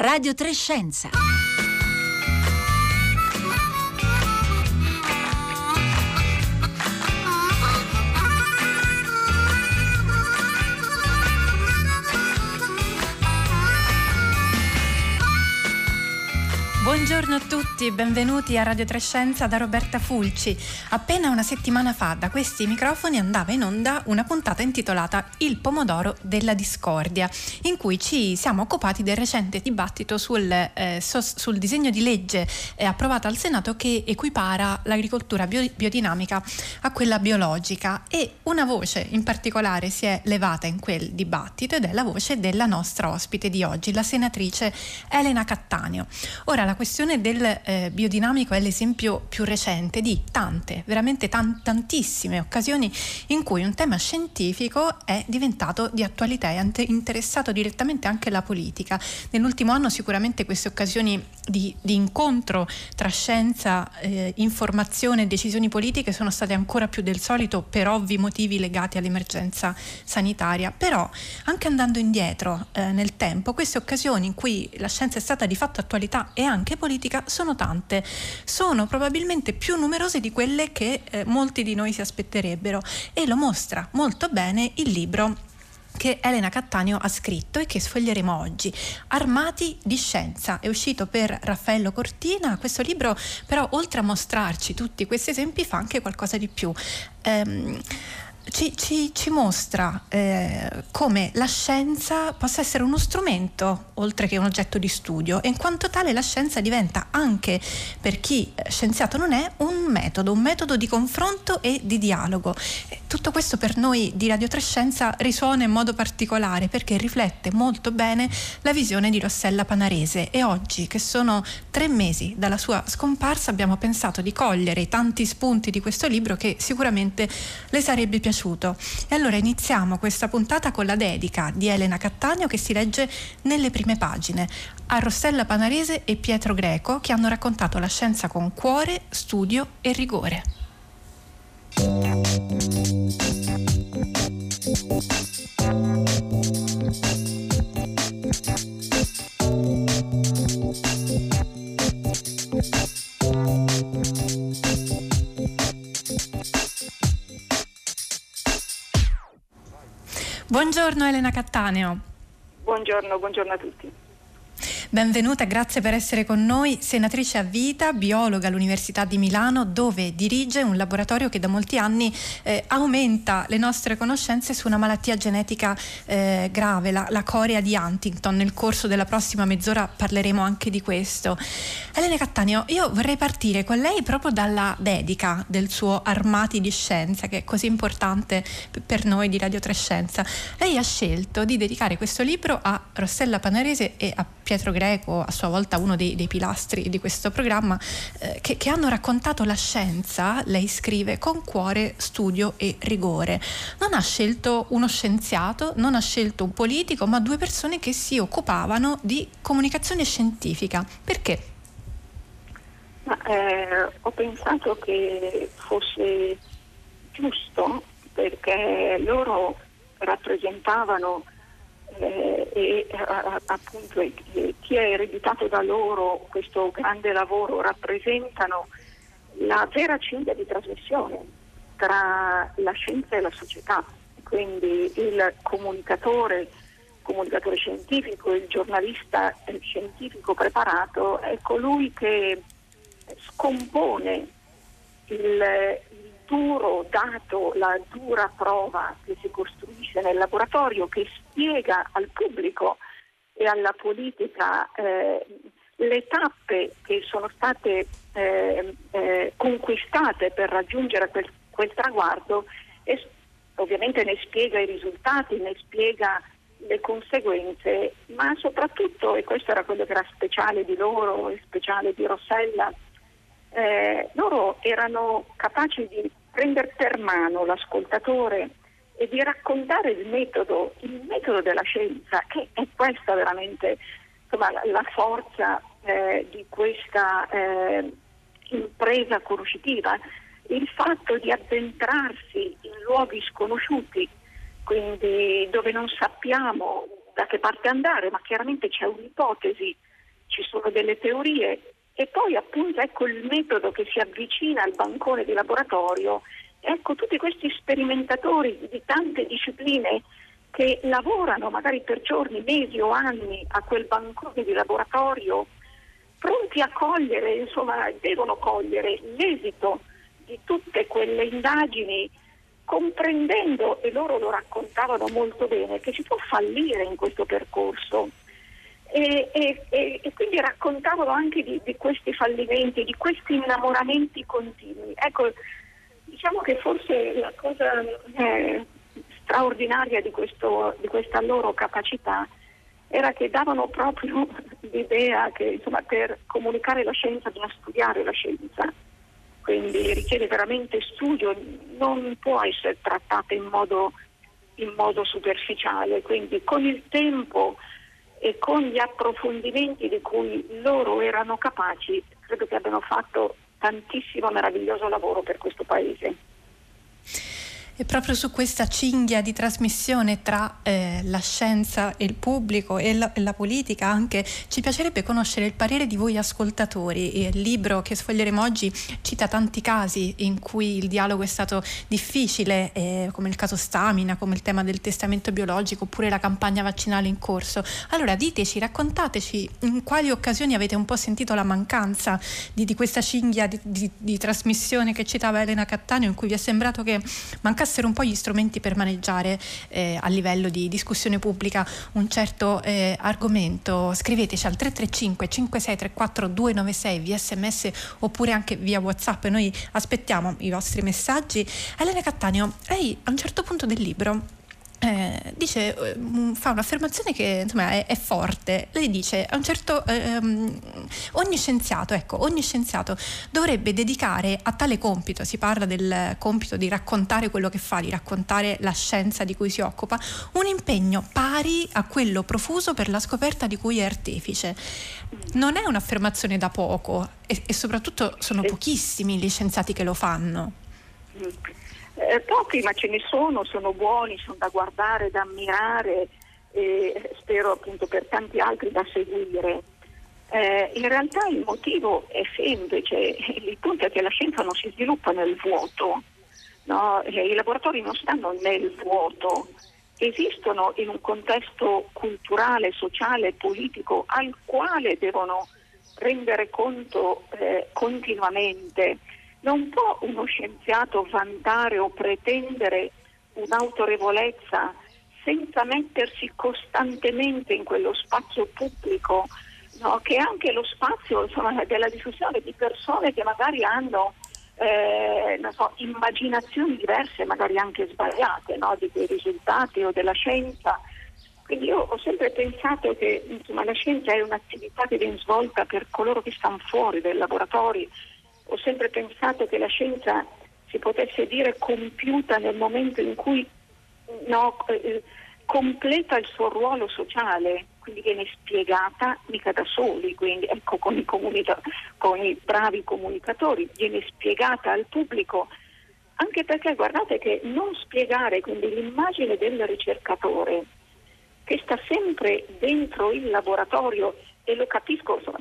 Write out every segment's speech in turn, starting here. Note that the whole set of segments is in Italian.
Radio Trescenza. Buongiorno a tutti benvenuti a Radio Trescenza da Roberta Fulci. Appena una settimana fa da questi microfoni andava in onda una puntata intitolata Il pomodoro della discordia, in cui ci siamo occupati del recente dibattito sul, eh, sos, sul disegno di legge eh, approvato al Senato che equipara l'agricoltura bio, biodinamica a quella biologica e una voce in particolare si è levata in quel dibattito ed è la voce della nostra ospite di oggi, la senatrice Elena Cattaneo. Ora la questione del eh, biodinamico è l'esempio più recente di tante, veramente tan- tantissime occasioni in cui un tema scientifico è diventato di attualità e ha interessato direttamente anche la politica. Nell'ultimo anno sicuramente queste occasioni di, di incontro tra scienza, eh, informazione e decisioni politiche sono state ancora più del solito per ovvi motivi legati all'emergenza sanitaria. Però anche andando indietro eh, nel tempo, queste occasioni in cui la scienza è stata di fatto attualità e anche politica sono tante, sono probabilmente più numerose di quelle che eh, molti di noi si aspetterebbero e lo mostra molto bene il libro che Elena Cattaneo ha scritto e che sfoglieremo oggi. Armati di scienza è uscito per Raffaello Cortina. Questo libro però oltre a mostrarci tutti questi esempi fa anche qualcosa di più. Ehm, ci, ci, ci mostra eh, come la scienza possa essere uno strumento oltre che un oggetto di studio e in quanto tale la scienza diventa anche per chi eh, scienziato non è un metodo, un metodo di confronto e di dialogo. Tutto questo per noi di Radio Trescenza risuona in modo particolare perché riflette molto bene la visione di Rossella Panarese e oggi che sono tre mesi dalla sua scomparsa abbiamo pensato di cogliere i tanti spunti di questo libro che sicuramente le sarebbe piaciuto. E allora iniziamo questa puntata con la dedica di Elena Cattaneo che si legge nelle prime pagine a Rossella Panarese e Pietro Greco che hanno raccontato la scienza con cuore, studio e rigore. Buongiorno Elena Cattaneo. Buongiorno, buongiorno a tutti. Benvenuta, grazie per essere con noi. Senatrice a vita, biologa all'Università di Milano, dove dirige un laboratorio che da molti anni eh, aumenta le nostre conoscenze su una malattia genetica eh, grave, la, la, corea di Huntington. Nel corso della prossima mezz'ora parleremo anche di questo. Elena Cattaneo, io vorrei partire con lei proprio dalla dedica del suo Armati di Scienza, che è così importante per noi di Radio Trescenza. Lei ha scelto di dedicare questo libro a Rossella Panarese e a Pietro Greco, a sua volta uno dei, dei pilastri di questo programma, eh, che, che, hanno raccontato la scienza, lei scrive, con cuore, studio e rigore. Non ha scelto uno scienziato, non ha scelto un politico, ma due persone che si occupavano di comunicazione scientifica. Perché? Ma, eh, ho pensato che fosse giusto perché loro rappresentavano eh, e appunto chi è ereditato da loro questo grande lavoro rappresentano la vera cinghia di trasmissione tra la scienza e la società, quindi il comunicatore, comunicatore scientifico, il giornalista scientifico preparato è colui che scompone il, duro dato, la dura prova che si costruisce nel laboratorio, che spiega al pubblico e alla politica eh, le tappe che sono state eh, eh, conquistate per raggiungere quel, quel traguardo e ovviamente ne spiega i risultati, ne spiega le conseguenze, ma soprattutto, e questo era quello che era speciale di loro e speciale di Rossella, eh, loro erano capaci di prendere per mano l'ascoltatore e di raccontare il metodo, il metodo della scienza, che è questa veramente insomma, la, forza eh, di questa eh, impresa conoscitiva, il fatto di addentrarsi in luoghi sconosciuti, quindi dove non sappiamo da che parte andare, ma chiaramente c'è un'ipotesi ci sono delle teorie e poi appunto ecco il metodo che si avvicina al bancone di laboratorio, ecco tutti questi sperimentatori di tante discipline che lavorano magari per giorni, mesi o anni a quel bancone di laboratorio, pronti a cogliere, insomma devono cogliere l'esito di tutte quelle indagini comprendendo, e loro lo raccontavano molto bene, che si può fallire in questo percorso. E, e, e, quindi raccontavano anche di, di, questi fallimenti, di questi innamoramenti continui. Ecco, diciamo che forse la cosa eh, straordinaria di, questo, di, questa loro capacità era che davano proprio l'idea che insomma, per comunicare la scienza bisogna studiare la scienza. Quindi richiede veramente studio, non può essere trattata in modo, in modo superficiale, quindi con il tempo e con gli approfondimenti di cui loro erano capaci, credo che abbiano fatto tantissimo meraviglioso lavoro per questo Paese. E proprio su questa cinghia di trasmissione tra eh, la scienza e il pubblico e la, e la, politica anche ci piacerebbe conoscere il parere di voi ascoltatori. Il libro che sfoglieremo oggi cita tanti casi in cui il dialogo è stato difficile, eh, come il caso Stamina, come il tema del testamento biologico oppure la campagna vaccinale in corso. Allora diteci, raccontateci in quali occasioni avete un po' sentito la mancanza di, di questa cinghia di, di, di trasmissione che citava Elena Cattaneo in cui vi è sembrato che mancasse mancassero un po' gli strumenti per maneggiare eh, a livello di discussione pubblica un certo eh, argomento, scriveteci al 335 5634 296 via sms oppure anche via whatsapp, noi aspettiamo i vostri messaggi. Elena Cattaneo, lei a un certo punto del libro eh, dice, eh, fa un'affermazione che insomma, è, è, forte. Lei dice: a un certo, ehm, ogni scienziato, ecco, ogni scienziato dovrebbe dedicare a tale compito, si parla del compito di raccontare quello che fa, di raccontare la scienza di cui si occupa, un impegno pari a quello profuso per la scoperta di cui è artefice. Non è un'affermazione da poco e, e soprattutto sono pochissimi gli scienziati che lo fanno. Eh, pochi, ma ce ne sono, sono buoni, sono da guardare, da ammirare e spero appunto per tanti altri da seguire. Eh, in realtà il motivo è semplice, il punto è che la scienza non si sviluppa nel vuoto, no? eh, i laboratori non stanno nel vuoto, esistono in un contesto culturale, sociale, politico al quale devono rendere conto eh, continuamente non può uno scienziato vantare o pretendere un'autorevolezza senza mettersi costantemente in quello spazio pubblico, no? che è anche lo spazio insomma, della discussione di persone che magari hanno eh, so, immaginazioni diverse, magari anche sbagliate, no? di quei risultati o della scienza. Quindi io ho sempre pensato che insomma, la scienza è un'attività che viene svolta per coloro che stanno fuori dai laboratori ho sempre pensato che la scienza si potesse dire compiuta nel momento in cui no, eh, completa il suo ruolo sociale, quindi viene spiegata mica da soli, quindi ecco con i, comunica- con i bravi comunicatori, viene spiegata al pubblico, anche perché guardate che non spiegare quindi l'immagine del ricercatore che sta sempre dentro il laboratorio e lo capisco, insomma,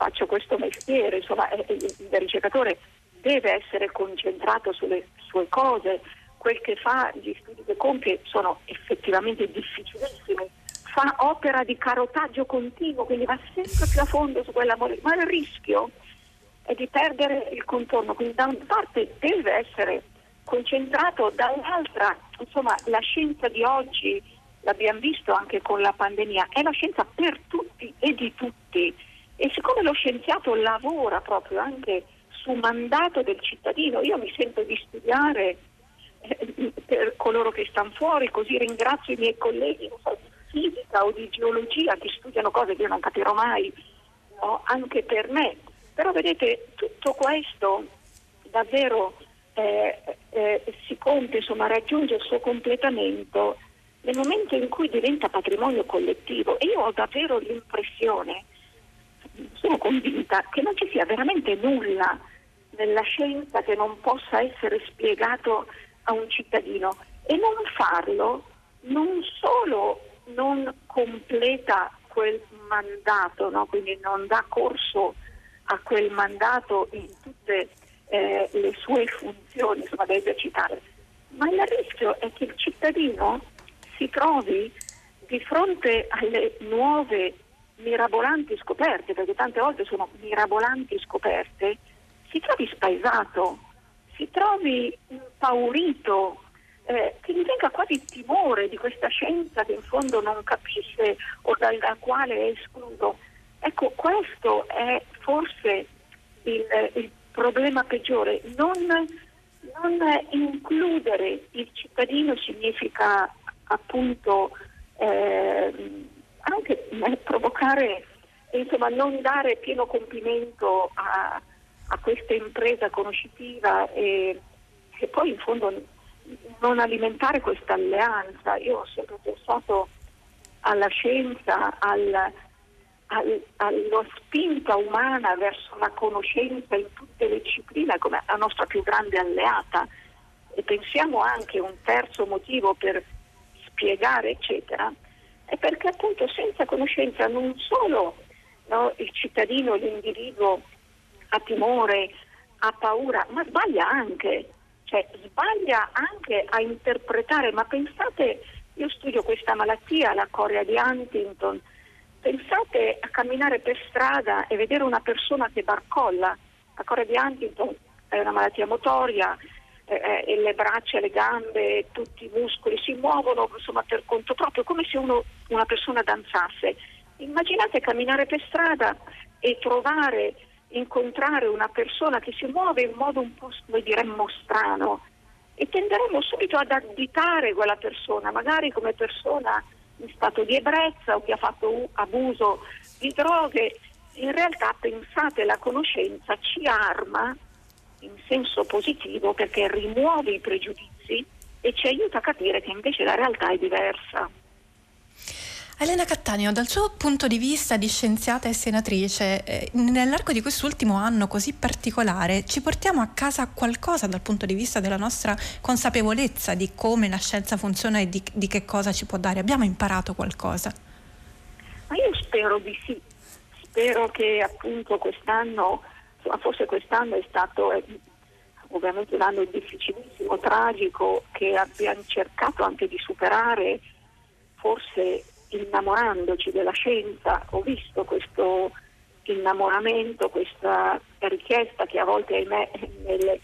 faccio questo mestiere, insomma eh, eh, il ricercatore deve essere concentrato sulle sue cose, quel che fa, gli studi che compie sono effettivamente difficilissimi, fa opera di carotaggio continuo, quindi va sempre più a fondo su quella molecola, ma il rischio è di perdere il contorno, quindi da una parte deve essere concentrato, dall'altra insomma la scienza di oggi, l'abbiamo visto anche con la pandemia, è la scienza per tutti e di tutti e siccome lo scienziato lavora proprio anche su mandato del cittadino, io mi sento di studiare eh, per coloro che stanno fuori, così ringrazio i miei colleghi so, di fisica o di geologia che studiano cose che io non capirò mai, no? anche per me. Però vedete, tutto questo davvero eh, eh, si compie, insomma, raggiunge il suo completamento nel momento in cui diventa patrimonio collettivo e io ho davvero l'impressione sono convinta che non ci sia veramente nulla nella scienza che non possa essere spiegato a un cittadino e non farlo non solo non completa quel mandato, no? quindi non dà corso a quel mandato in tutte eh, le sue funzioni insomma, da esercitare. Ma il rischio è che il cittadino si trovi di fronte alle nuove mirabolanti scoperte, perché tante volte sono mirabolanti scoperte, si trovi spaesato, si trovi impaurito, eh, che gli venga quasi timore di questa scienza che in fondo non capisce o dalla quale è escluso. Ecco, questo è forse il, il problema peggiore. Non, non, includere il cittadino significa appunto eh, anche provocare, insomma, non dare pieno compimento a, a questa impresa conoscitiva e, e poi in fondo non alimentare questa alleanza. Io ho sempre pensato alla scienza, al, al, alla spinta umana verso la conoscenza in tutte le discipline come la nostra più grande alleata. E pensiamo anche a un terzo motivo per spiegare, eccetera, è perché appunto senza conoscenza non solo no, il cittadino, l'individuo ha timore, ha paura, ma sbaglia anche. Cioè sbaglia anche a interpretare, ma pensate, io studio questa malattia, la corea di Huntington, pensate a camminare per strada e vedere una persona che barcolla, la corea di Huntington è una malattia motoria, eh, e le braccia, le gambe, tutti i muscoli si muovono insomma, per conto proprio, come se uno, una persona danzasse. Immaginate camminare per strada e trovare incontrare una persona che si muove in modo un po' come diremmo strano e tenderemo subito ad additare quella persona, magari come persona in stato di ebbrezza o che ha fatto abuso di droghe. In realtà pensate la conoscenza ci arma in senso positivo perché rimuove i pregiudizi e ci aiuta a capire che invece la realtà è diversa. Elena Cattaneo, dal suo punto di vista di scienziata e senatrice, eh, nell'arco di quest'ultimo anno così particolare, ci portiamo a casa qualcosa dal punto di vista della nostra consapevolezza di come la scienza funziona e di, di che cosa ci può dare? Abbiamo imparato qualcosa? Ma io spero di sì, spero che appunto quest'anno, forse quest'anno è stato eh, ovviamente un anno difficilissimo, tragico, che abbiamo cercato anche di superare forse innamorandoci della scienza, ho visto questo innamoramento, questa richiesta che a volte ahimè nelle,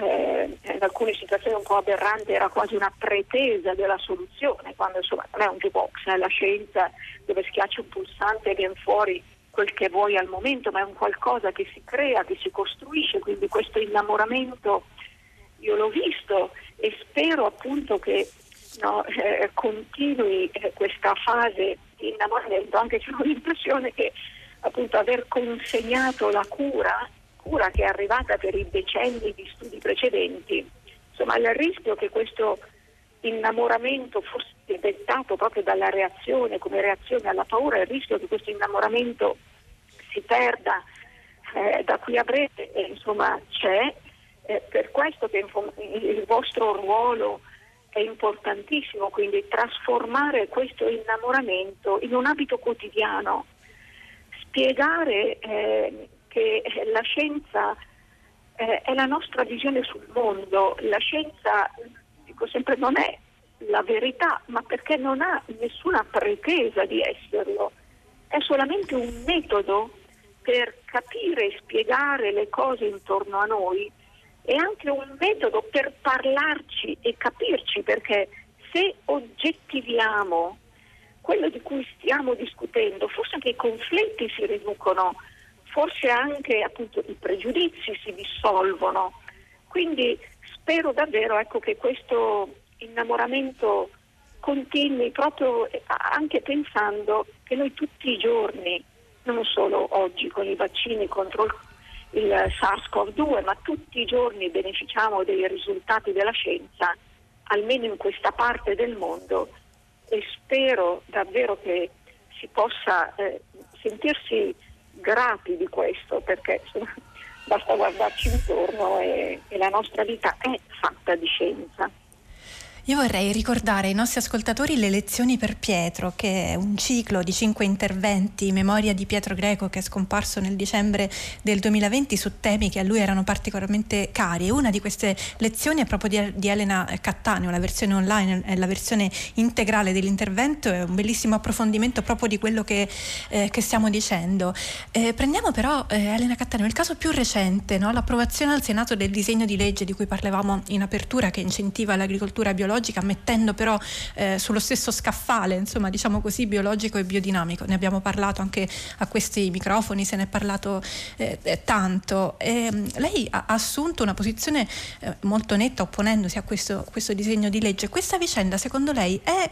eh, in alcune situazioni un po' aberrante era quasi una pretesa della soluzione, quando insomma non è un jukebox, è la scienza dove schiacci un pulsante e viene fuori quel che vuoi al momento, ma è un qualcosa che si crea, che si costruisce, quindi questo innamoramento io l'ho visto e spero appunto che no, eh, continui eh, questa fase di innamoramento, anche se ho l'impressione che appunto aver consegnato la cura, cura che è arrivata per i decenni di studi precedenti, insomma il rischio che questo innamoramento fosse dettato proprio dalla reazione, come reazione alla paura, il rischio che questo innamoramento si perda eh, da qui a breve, insomma c'è, eh, per questo che il vostro ruolo è importantissimo quindi trasformare questo innamoramento in un abito quotidiano, spiegare eh, che la scienza eh, è la nostra visione sul mondo, la scienza, dico sempre, non è la verità, ma perché non ha nessuna pretesa di esserlo, è solamente un metodo per capire e spiegare le cose intorno a noi è anche un metodo per parlarci e capirci, perché se oggettiviamo quello di cui stiamo discutendo, forse anche i conflitti si riducono, forse anche appunto, i pregiudizi si dissolvono. Quindi spero davvero ecco, che questo innamoramento continui proprio anche pensando che noi tutti i giorni, non solo oggi con i vaccini contro il il SARS-CoV-2, ma tutti i giorni beneficiamo dei risultati della scienza, almeno in questa parte del mondo, e spero davvero che si possa eh, sentirsi grati di questo, perché insomma, basta guardarci intorno e, e la nostra vita è fatta di scienza. Io vorrei ricordare ai nostri ascoltatori le lezioni per Pietro, che è un ciclo di cinque interventi in memoria di Pietro Greco che è scomparso nel dicembre del 2020 su temi che a lui erano particolarmente cari. una di queste lezioni è proprio di, Elena Cattaneo, la versione online, la versione integrale dell'intervento, è un bellissimo approfondimento proprio di quello che, eh, che stiamo dicendo. Eh, prendiamo però, eh, Elena Cattaneo, il caso più recente, no? l'approvazione al Senato del disegno di legge di cui parlavamo in apertura che incentiva l'agricoltura biologica biologica, mettendo però eh, sullo stesso scaffale, insomma, diciamo così, biologico e biodinamico. Ne abbiamo parlato anche a questi microfoni, se ne è parlato eh, eh tanto. E, ehm, lei ha assunto una posizione eh, molto netta opponendosi a questo, questo disegno di legge. Questa vicenda, secondo lei, è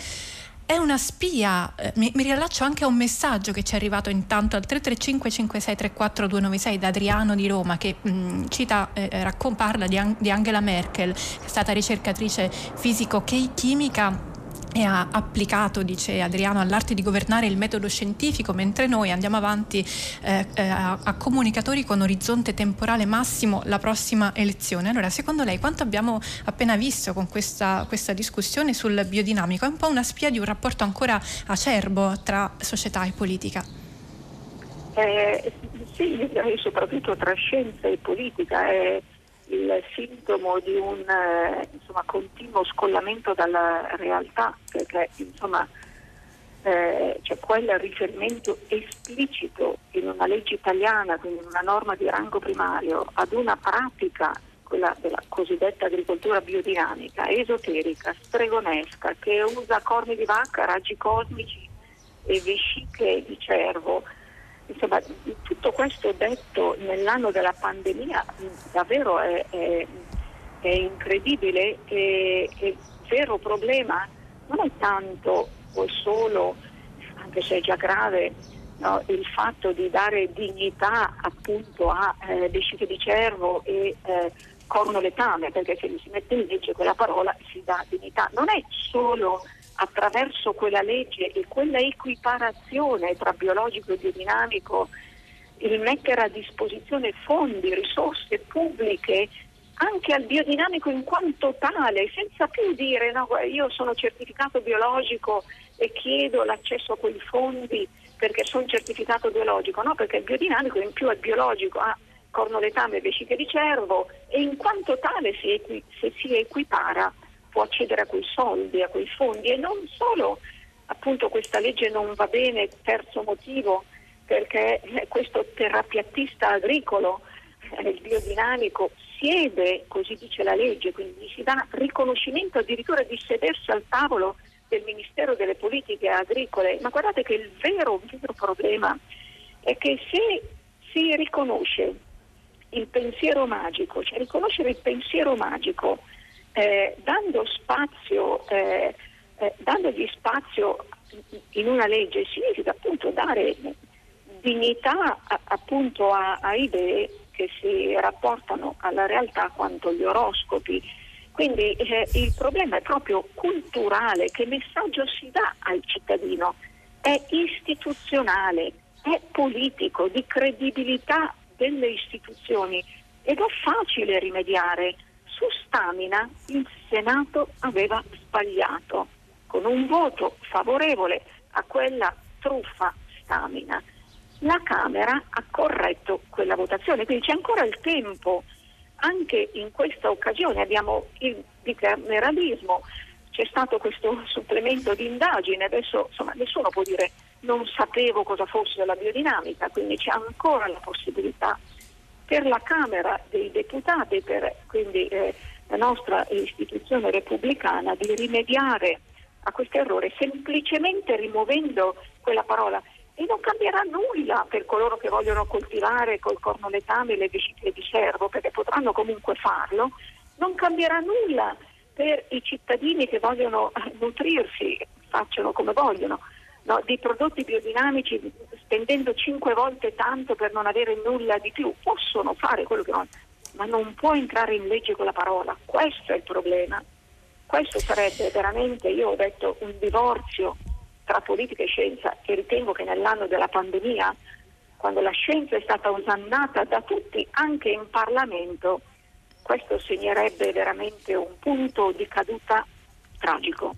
è una spia, eh, mi, mi, riallaccio anche a un messaggio che ci è arrivato intanto al 335 5634 296 da Adriano di Roma che mh, mm, cita, eh, raccon- parla di, di Angela Merkel, che è stata ricercatrice fisico-chimica e ha applicato, dice Adriano, all'arte di governare il metodo scientifico, mentre noi andiamo avanti eh, eh, a, a, comunicatori con orizzonte temporale massimo la prossima elezione. Allora, secondo lei, quanto abbiamo appena visto con questa, questa discussione sul biodinamico? È un po' una spia di un rapporto ancora acerbo tra società e politica? Eh, sì, soprattutto tra scienza e politica. È il sintomo di un eh, insomma, continuo scollamento dalla realtà, perché insomma, eh, c'è quel riferimento esplicito in una legge italiana, quindi in una norma di rango primario, ad una pratica, quella della cosiddetta agricoltura biodinamica, esoterica, stregonesca, che usa corni di vacca, raggi cosmici e vesciche di cervo Insomma, tutto questo detto nell'anno della pandemia davvero è, è, è incredibile e il vero problema non è tanto o solo, anche se è già grave, no, il fatto di dare dignità appunto a eh, di cervo e eh, corno letame, perché se si mette in legge quella parola si dà dignità. Non è solo attraverso quella legge e quella equiparazione tra biologico e biodinamico, il mettere a disposizione fondi, risorse pubbliche anche al biodinamico in quanto tale, senza più dire no, io sono certificato biologico e chiedo l'accesso a quei fondi perché sono certificato biologico, no, perché il biodinamico in più è biologico, ha cornoletame e vesciche di cervo e in quanto tale si equi- si equipara può accedere a quei soldi, a quei fondi. E non solo appunto questa legge non va bene, terzo motivo, perché questo terapiattista agricolo, eh, il biodinamico, siede, così dice la legge, quindi si dà riconoscimento addirittura di sedersi al tavolo del Ministero delle Politiche Agricole, ma guardate che il vero, vero problema è che se si riconosce il pensiero magico, cioè riconoscere il pensiero magico eh, dando spazio, eh, eh, dandogli spazio in una legge significa appunto dare dignità a, appunto a, a, idee che si rapportano alla realtà quanto gli oroscopi. Quindi eh, il problema è proprio culturale, che messaggio si dà al cittadino? È istituzionale, è politico, di credibilità delle istituzioni ed è facile rimediare su Stamina il Senato aveva sbagliato con un voto favorevole a quella truffa Stamina. La Camera ha corretto quella votazione, quindi c'è ancora il tempo. Anche in questa occasione abbiamo il bicameralismo, c'è stato questo supplemento di indagine, adesso insomma, nessuno può dire non sapevo cosa fosse la biodinamica, quindi c'è ancora la possibilità per la Camera dei Deputati, per quindi eh, la nostra istituzione repubblicana, di rimediare a questo errore semplicemente rimuovendo quella parola. E non cambierà nulla per coloro che vogliono coltivare col cornoletame le vesciche di servo, perché potranno comunque farlo. Non cambierà nulla per i cittadini che vogliono nutrirsi, facciano come vogliono no, di prodotti biodinamici spendendo cinque volte tanto per non avere nulla di più. Possono fare quello che vogliono, ma non può entrare in legge con la parola. Questo è il problema. Questo sarebbe veramente, io ho detto, un divorzio tra politica e scienza e ritengo che nell'anno della pandemia, quando la scienza è stata osannata da tutti, anche in Parlamento, questo segnerebbe veramente un punto di caduta tragico.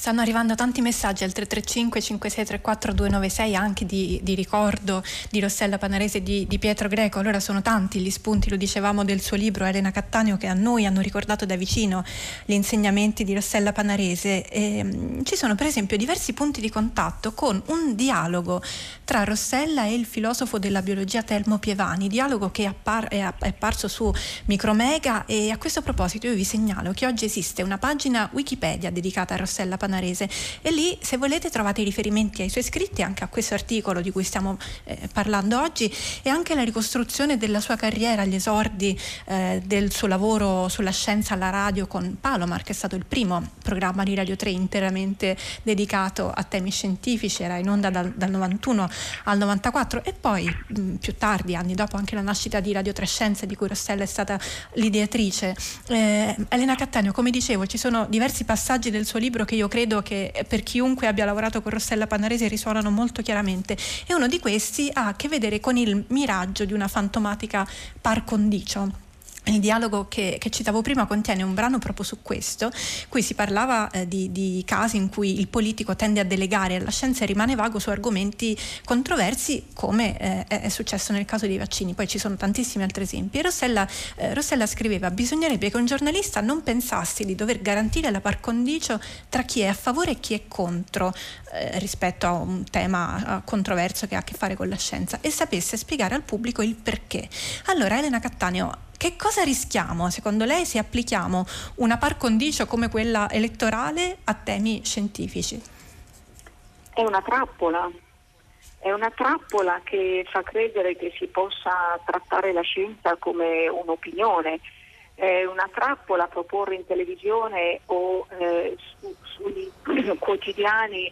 Stanno arrivando tanti messaggi al 335 5634 296 anche di, di ricordo di Rossella Panarese e di, di, Pietro Greco. Allora sono tanti gli spunti, lo dicevamo, del suo libro Elena Cattaneo che a noi hanno ricordato da vicino gli insegnamenti di Rossella Panarese. E, um, ci sono per esempio diversi punti di contatto con un dialogo tra Rossella e il filosofo della biologia Telmo Pievani, dialogo che appar- è apparso su Micromega e a questo proposito io vi segnalo che oggi esiste una pagina Wikipedia dedicata a Rossella Panarese Panarese e lì se volete trovate i riferimenti ai suoi scritti, anche a questo articolo di cui stiamo eh, parlando oggi e anche la ricostruzione della sua carriera, gli esordi eh, del suo lavoro sulla scienza alla radio con Palomar, che è stato il primo programma di Radio 3 interamente dedicato a temi scientifici, era in onda dal, dal 91 al 94 e poi mh, più tardi, anni dopo, anche la nascita di Radio 3 Scienze di cui Rossella è stata l'ideatrice. Eh, Elena Cattaneo, come dicevo, ci sono diversi passaggi del suo libro che io credo credo che per chiunque abbia lavorato con Rossella Panarese risuonano molto chiaramente. E uno di questi ha a che vedere con il miraggio di una fantomatica par condicio il dialogo che, che, citavo prima contiene un brano proprio su questo, qui si parlava eh, di, di, casi in cui il politico tende a delegare alla scienza e rimane vago su argomenti controversi come eh, è successo nel caso dei vaccini, poi ci sono tantissimi altri esempi. E Rossella, eh, Rossella scriveva bisognerebbe che un giornalista non pensasse di dover garantire la par condicio tra chi è a favore e chi è contro eh, rispetto a un tema controverso che ha a che fare con la scienza e sapesse spiegare al pubblico il perché. Allora Elena Cattaneo che cosa rischiamo? Secondo lei se applichiamo una par condicio come quella elettorale a temi scientifici? È una trappola, è una trappola che fa credere che si possa trattare la scienza come un'opinione, è una trappola proporre in televisione o eh, su, sui quotidiani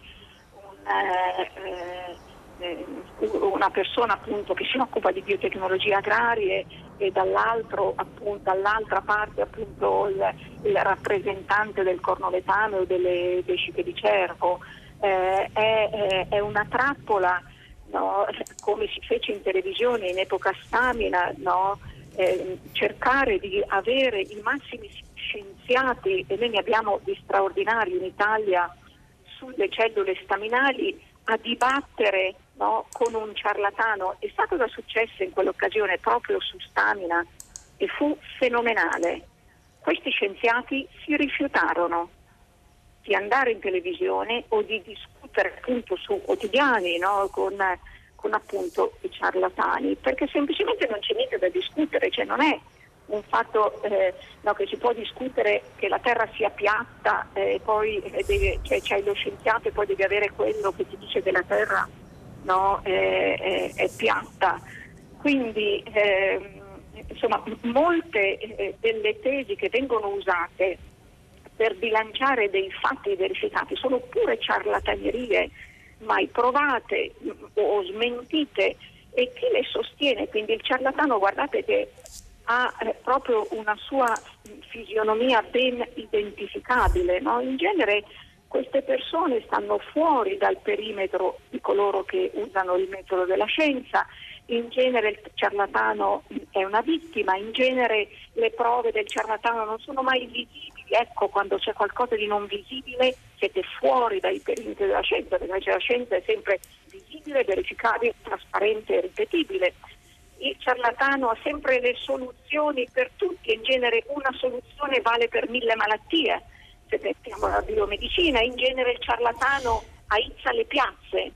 un, eh, eh eh, una persona appunto che si occupa di biotecnologie agrarie e dall'altro, appunto, dall'altra parte appunto il, il, rappresentante del cornoletame o delle vesciche di cervo. Eh, è, è, una trappola no? come si fece in televisione in epoca stamina, no? eh, cercare di avere i massimi scienziati, e noi ne abbiamo di straordinari in Italia, sulle cellule staminali a dibattere no, con un ciarlatano. E sa cosa successe in quell'occasione proprio su Stamina? E fu fenomenale. Questi scienziati si rifiutarono di andare in televisione o di discutere appunto su quotidiani no, con, con appunto i ciarlatani, perché semplicemente non c'è niente da discutere, cioè non è un fatto eh, no, che si può discutere che la Terra sia piatta eh, poi eh, deve, cioè, c'è lo scienziato e poi devi avere quello che ti dice che la Terra no, è, è, è, piatta. Quindi eh, insomma molte delle tesi che vengono usate per bilanciare dei fatti verificati sono pure ciarlatanerie mai provate o smentite e chi le sostiene, quindi il ciarlatano guardate che ha eh, proprio una sua fisionomia ben identificabile. No? In genere queste persone stanno fuori dal perimetro di coloro che usano il metodo della scienza, in genere il ciarlatano è una vittima, in genere le prove del ciarlatano non sono mai visibili, ecco quando c'è qualcosa di non visibile siete fuori dai perimetri della scienza, perché la scienza è sempre visibile, verificabile, trasparente e ripetibile. Il ciarlatano ha sempre le soluzioni per tutti, in genere una soluzione vale per mille malattie. Se mettiamo la biomedicina, in genere il ciarlatano aizza le piazze,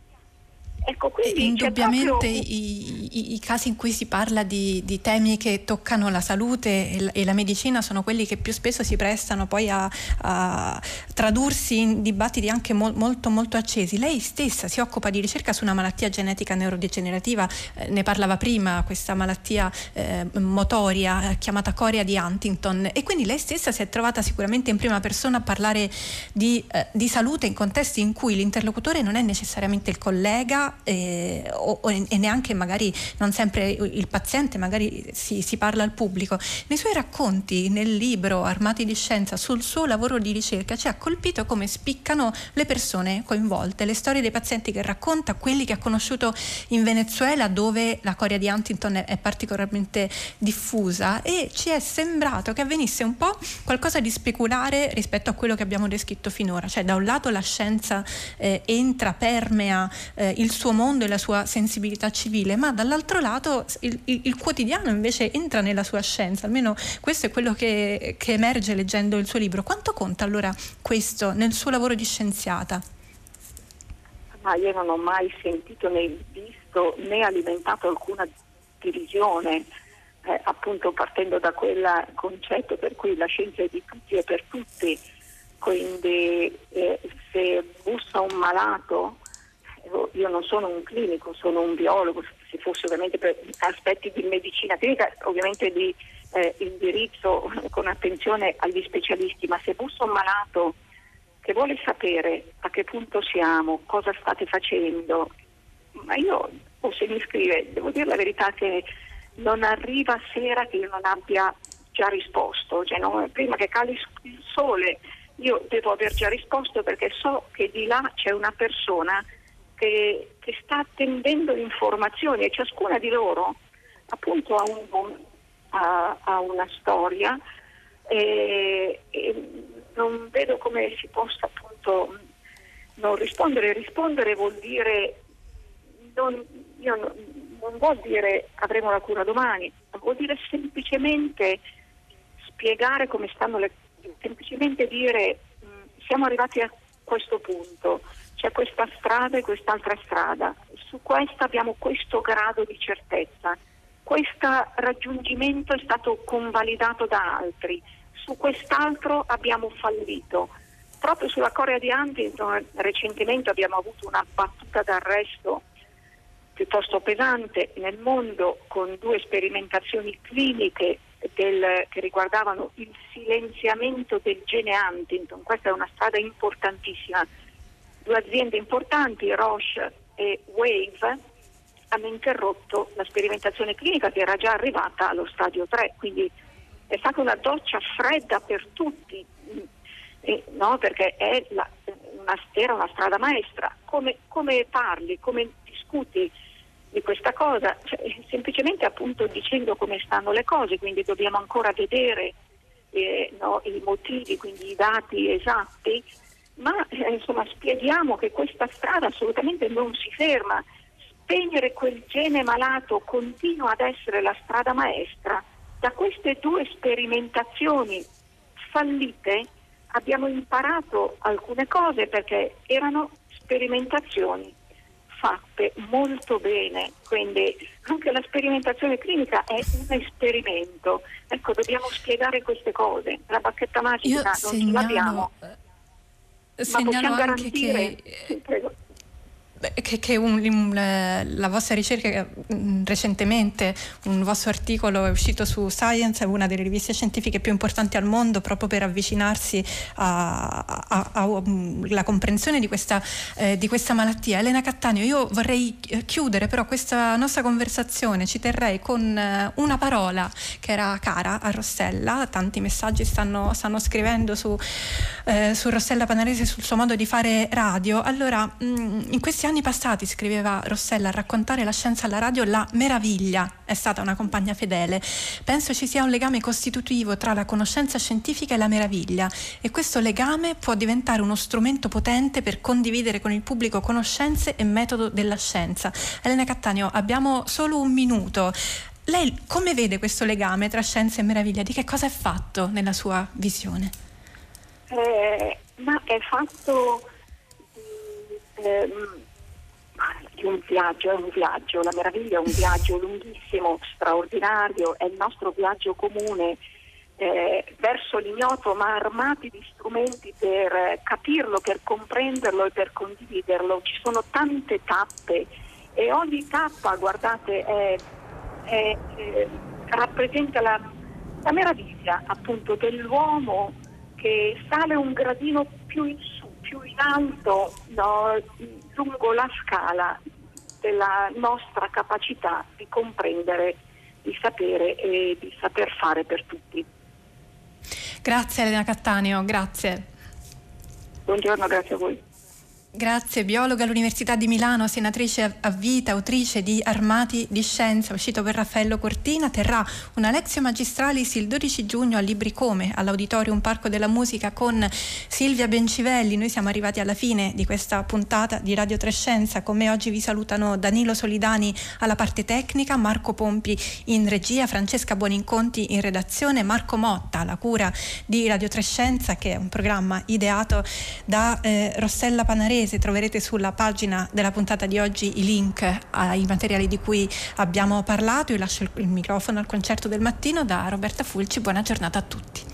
Ecco, quindi Indubbiamente proprio... i, i, i, casi in cui si parla di, di temi che toccano la salute e la, e la, medicina sono quelli che più spesso si prestano poi a, a tradursi in dibattiti anche mo, molto molto accesi. Lei stessa si occupa di ricerca su una malattia genetica neurodegenerativa, eh, ne parlava prima, questa malattia eh, motoria eh, chiamata corea di Huntington e quindi lei stessa si è trovata sicuramente in prima persona a parlare di, eh, di salute in contesti in cui l'interlocutore non è necessariamente il collega eh, o, e neanche magari non sempre il paziente, magari si, si parla al pubblico. Nei suoi racconti, nel libro Armati di Scienza, sul suo lavoro di ricerca, ci ha colpito come spiccano le persone coinvolte, le storie dei pazienti che racconta, quelli che ha conosciuto in Venezuela dove la coria di Huntington è, è particolarmente diffusa e ci è sembrato che avvenisse un po' qualcosa di speculare rispetto a quello che abbiamo descritto finora, cioè da un lato la scienza eh, entra, permea eh, il suo mondo e la sua sensibilità civile, ma dall'altro lato il, il, il, quotidiano invece entra nella sua scienza, almeno questo è quello che, che emerge leggendo il suo libro. Quanto conta allora questo nel suo lavoro di scienziata? Ma io non ho mai sentito né visto né alimentato alcuna divisione, eh, appunto partendo da quel concetto per cui la scienza è di tutti e per tutti, quindi eh, se bussa un malato, io non sono un clinico, sono un biologo, se fosse ovviamente per aspetti di medicina clinica, ovviamente di eh, indirizzo con attenzione agli specialisti, ma se bussa un malato che vuole sapere a che punto siamo, cosa state facendo, ma io, o se mi scrive, devo dire la verità che non arriva sera che io non abbia già risposto, cioè, no, prima che cali il sole io devo aver già risposto perché so che di là c'è una persona che, che sta attendendo informazioni e ciascuna di loro appunto ha, un, ha, ha una storia e, e, non vedo come si possa appunto non rispondere. Rispondere vuol dire non, io non vuol dire avremo la cura domani, vuol dire semplicemente spiegare come stanno le cose semplicemente dire mh, mm, siamo arrivati a questo punto, c'è questa strada e quest'altra strada, su questa abbiamo questo grado di certezza, questo raggiungimento è stato convalidato da altri, su quest'altro abbiamo fallito. Proprio sulla Corea di Huntington recentemente abbiamo avuto una battuta d'arresto piuttosto pesante nel mondo con due sperimentazioni cliniche del, che riguardavano il silenziamento del gene Huntington. Questa è una strada importantissima. Due aziende importanti, Roche e Wave, hanno interrotto la sperimentazione clinica che era già arrivata allo stadio 3, quindi è stata una doccia fredda per tutti, eh, no? perché la, una, era una strada maestra. Come, come parli, come discuti di questa cosa, cioè, semplicemente appunto dicendo come stanno le cose, quindi dobbiamo ancora vedere eh, no, i motivi, quindi i dati esatti, ma eh, insomma spieghiamo che questa strada assolutamente non si ferma, spegnere quel gene malato continua ad essere la strada maestra. Da queste due sperimentazioni fallite abbiamo imparato alcune cose perché erano sperimentazioni fatte molto bene, quindi anche la sperimentazione clinica è un esperimento. Ecco, dobbiamo spiegare queste cose. La bacchetta magica Io non segnalo, ce l'abbiamo. Ma possiamo garantire... Che, prego che, che un, un, la vostra ricerca mm, recentemente, un vostro articolo è uscito su Science, una delle riviste scientifiche più importanti al mondo, proprio per avvicinarsi alla mm, comprensione di questa, eh, di questa, malattia. Elena Cattaneo, io vorrei eh, chiudere però questa nostra conversazione, ci terrei con eh, una parola che era cara a Rossella, tanti messaggi stanno, stanno scrivendo su, eh, su Rossella Panarese sul suo modo di fare radio. Allora, mm, in questi anni anni passati, scriveva Rossella, a raccontare la scienza alla radio la meraviglia. È stata una compagna fedele. Penso ci sia un legame costitutivo tra la conoscenza scientifica e la meraviglia e questo legame può diventare uno strumento potente per condividere con il pubblico conoscenze e metodo della scienza. Elena Cattaneo, abbiamo solo un minuto. Lei come vede questo legame tra scienza e meraviglia? Di che cosa è fatto nella sua visione? Eh, ma è fatto eh, di un viaggio, è un viaggio, la meraviglia è un viaggio lunghissimo, straordinario, è il nostro viaggio comune eh, verso l'ignoto ma armati di strumenti per capirlo, per comprenderlo e per condividerlo. Ci sono tante tappe e ogni tappa, guardate, è, è, è, rappresenta la, la meraviglia appunto dell'uomo che sale un gradino più in su, più in alto no, lungo la scala della nostra capacità di comprendere, di sapere e di saper fare per tutti. Grazie Elena Cattaneo, grazie. Buongiorno, grazie a voi. Grazie, biologa all'Università di Milano, senatrice a vita, autrice di Armati di Scienza, uscito per Raffaello Cortina, terrà una lezione magistralis il 12 giugno a Libricome, all'Auditorium Parco della Musica con Silvia Bencivelli. Noi siamo arrivati alla fine di questa puntata di Radio Trescenza. Con me oggi vi salutano Danilo Solidani alla parte tecnica, Marco Pompi in regia, Francesca Buoninconti in redazione, Marco Motta alla cura di Radio Trescenza, che è un programma ideato da eh, Rossella Panarese inglese troverete sulla pagina della puntata di oggi i link ai materiali di cui abbiamo parlato. Io lascio il microfono al concerto del mattino da Roberta Fulci. Buona giornata a tutti.